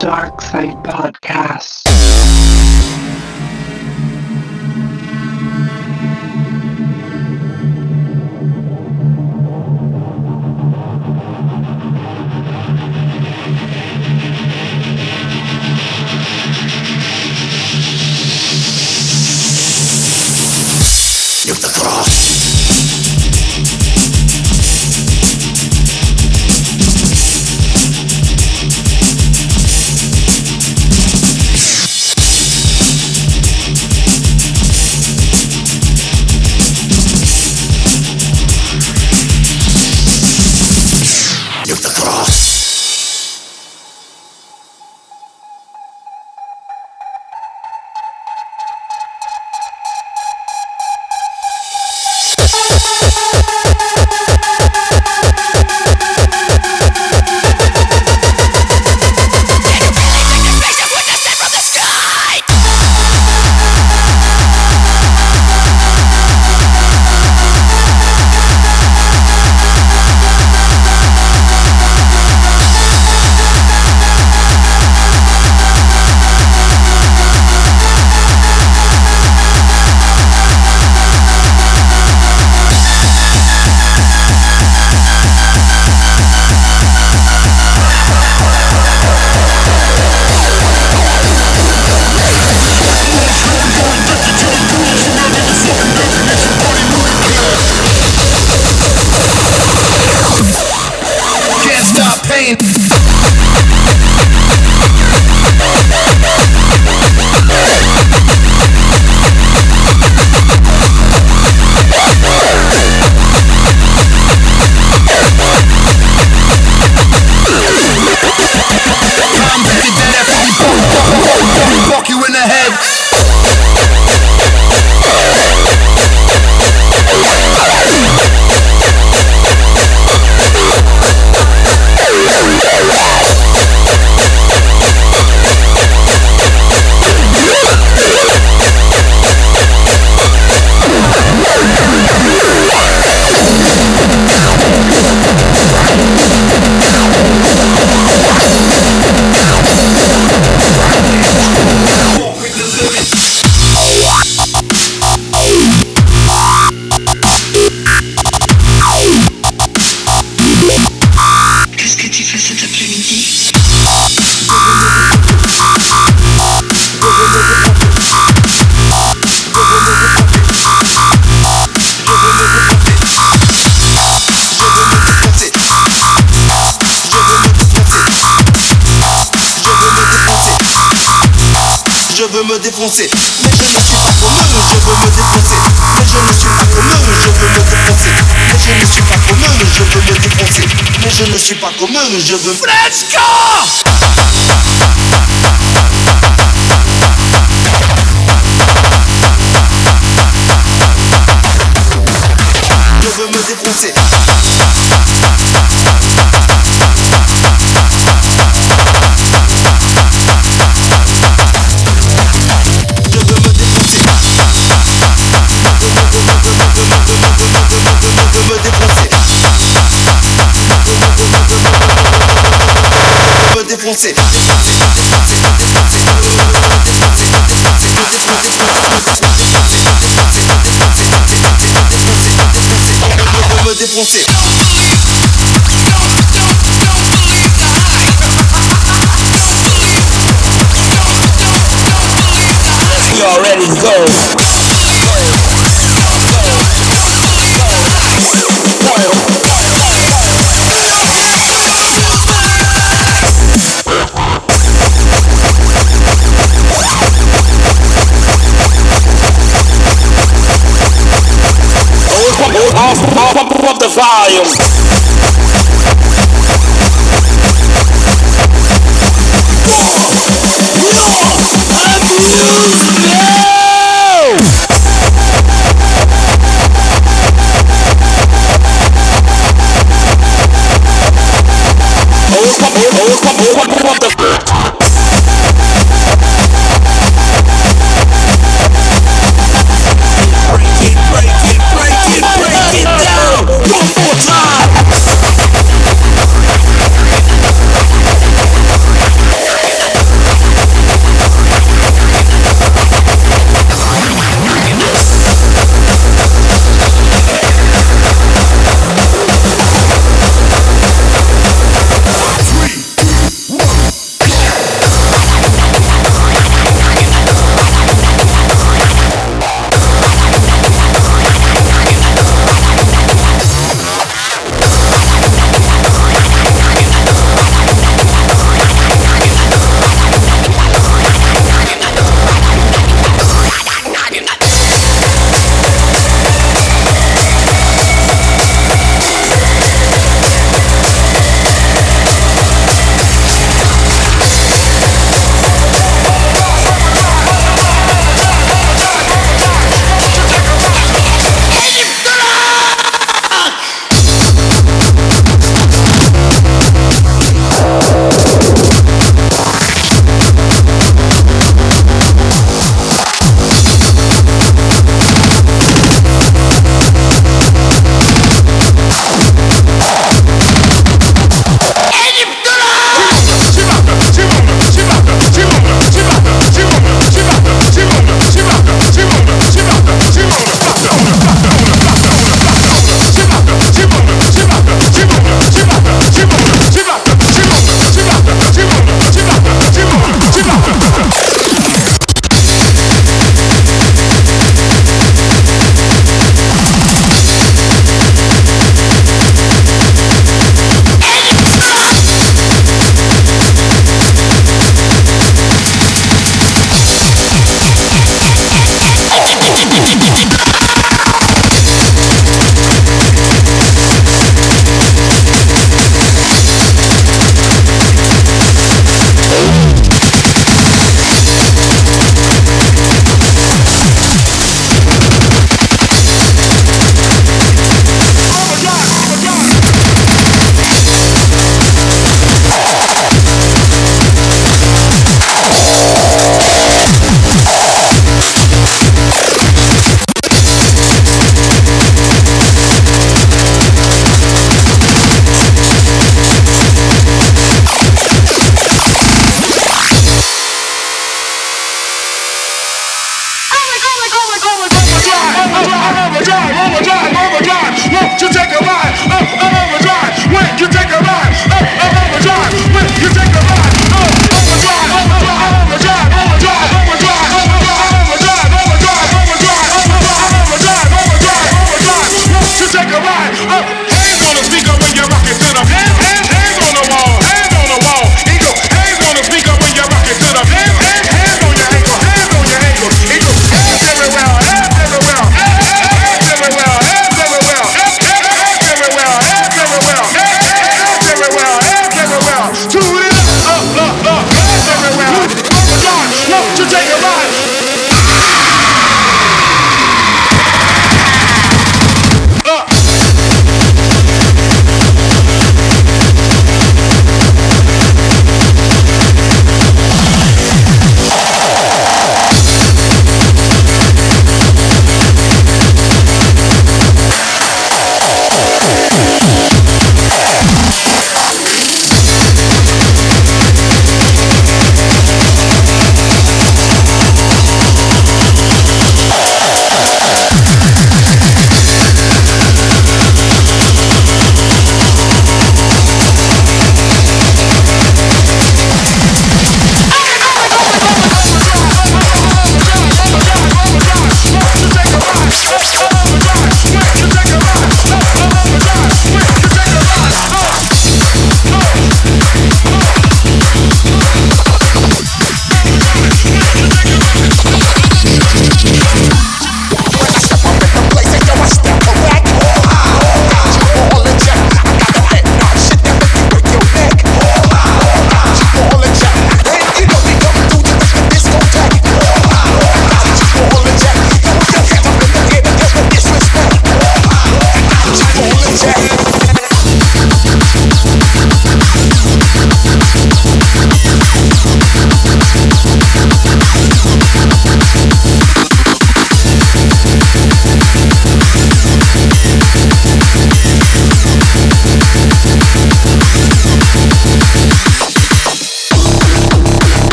Dark Side Podcast. Nuke the cross. Mais je ne suis pas comme je veux me défoncer, mais je ne suis pas comme je veux me défoncer, mais je ne suis pas comme je veux me défoncer, mais je ne suis pas comme je veux. Let's! Je veux me défoncer. Go.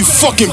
You fucking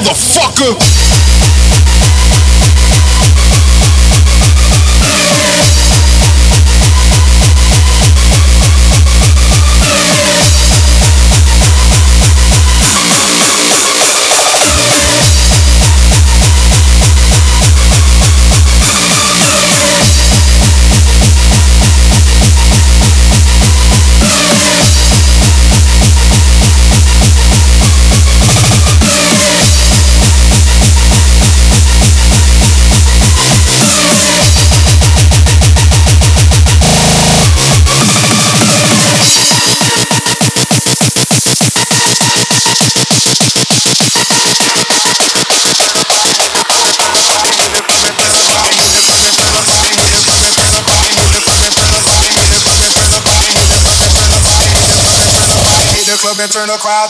motherfucker.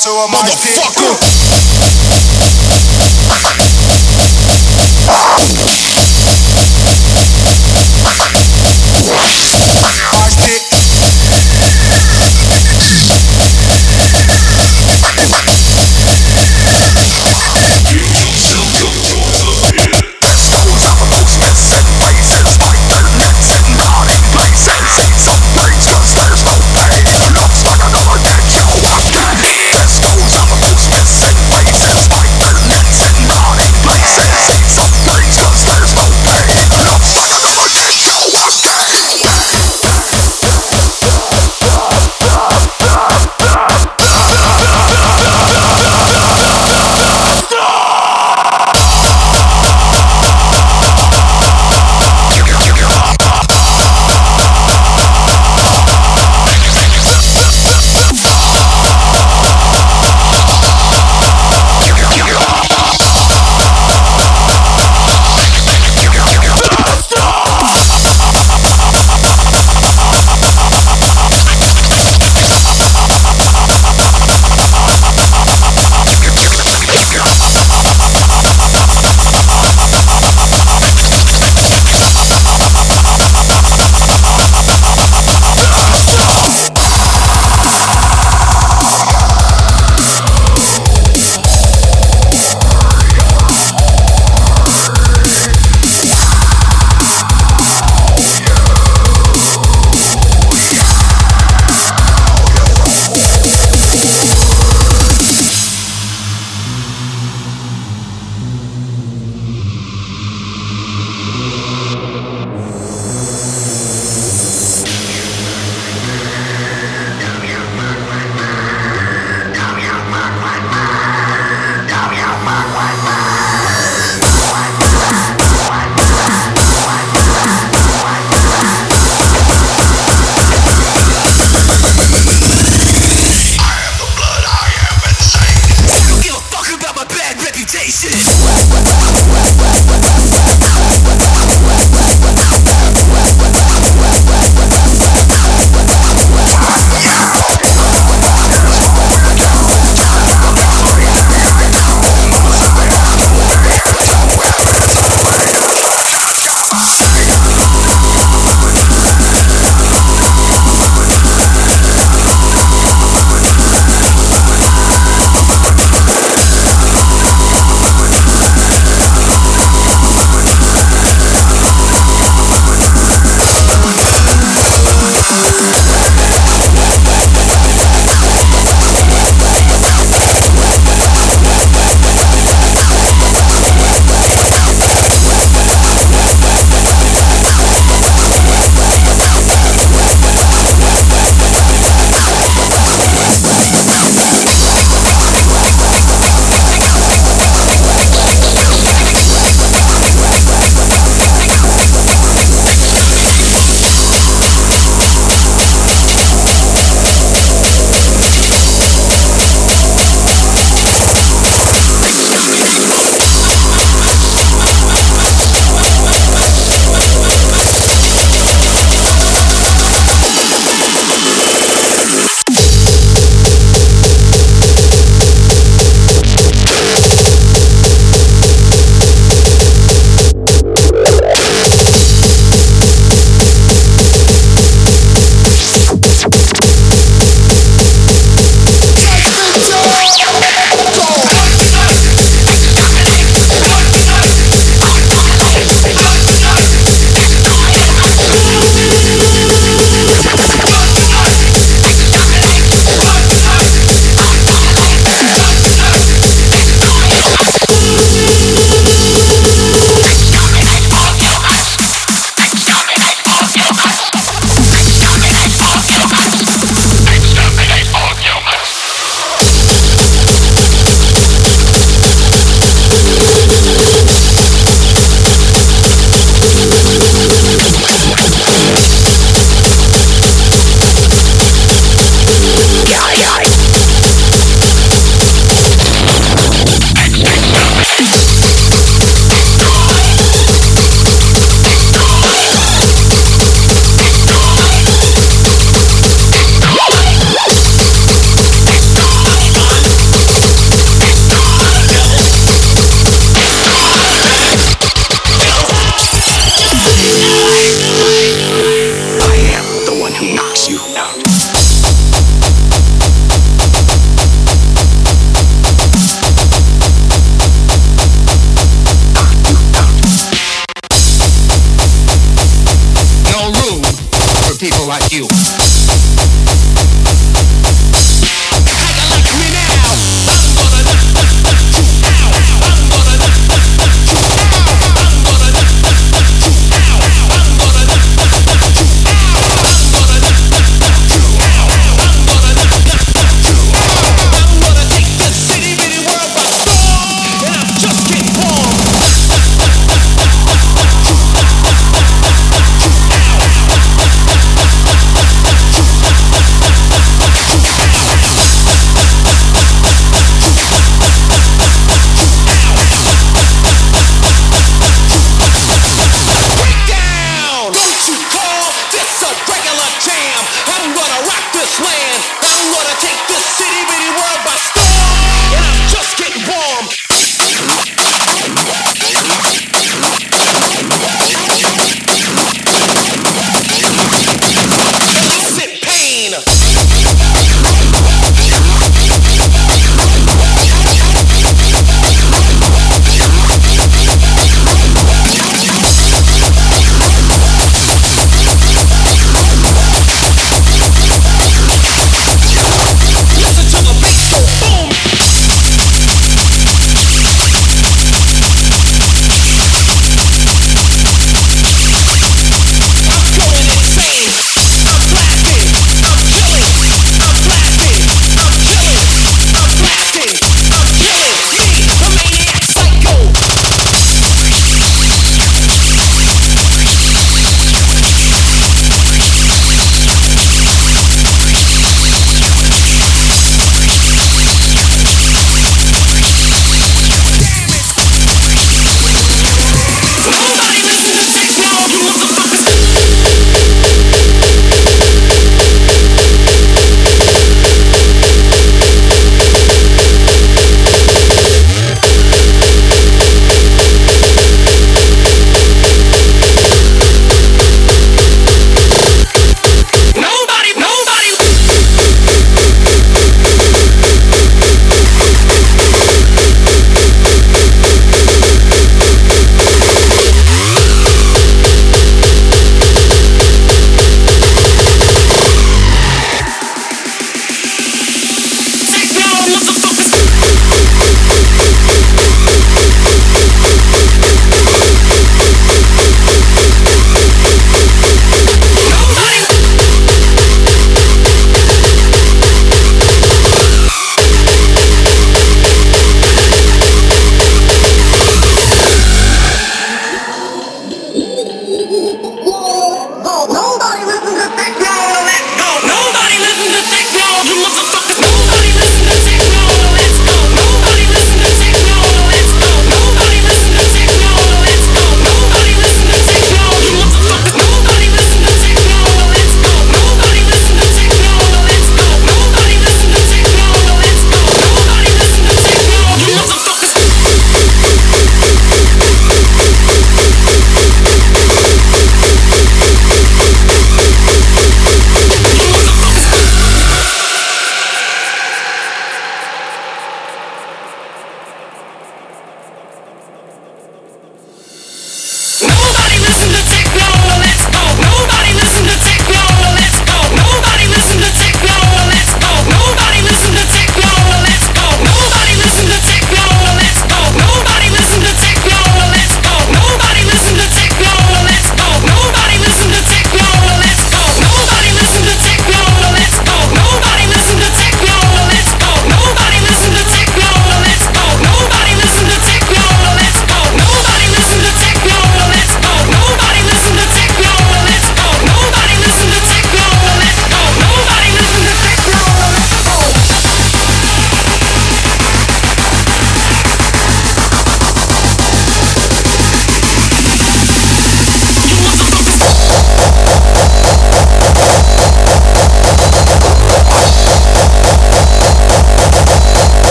To a mosh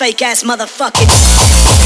fake ass motherfucking.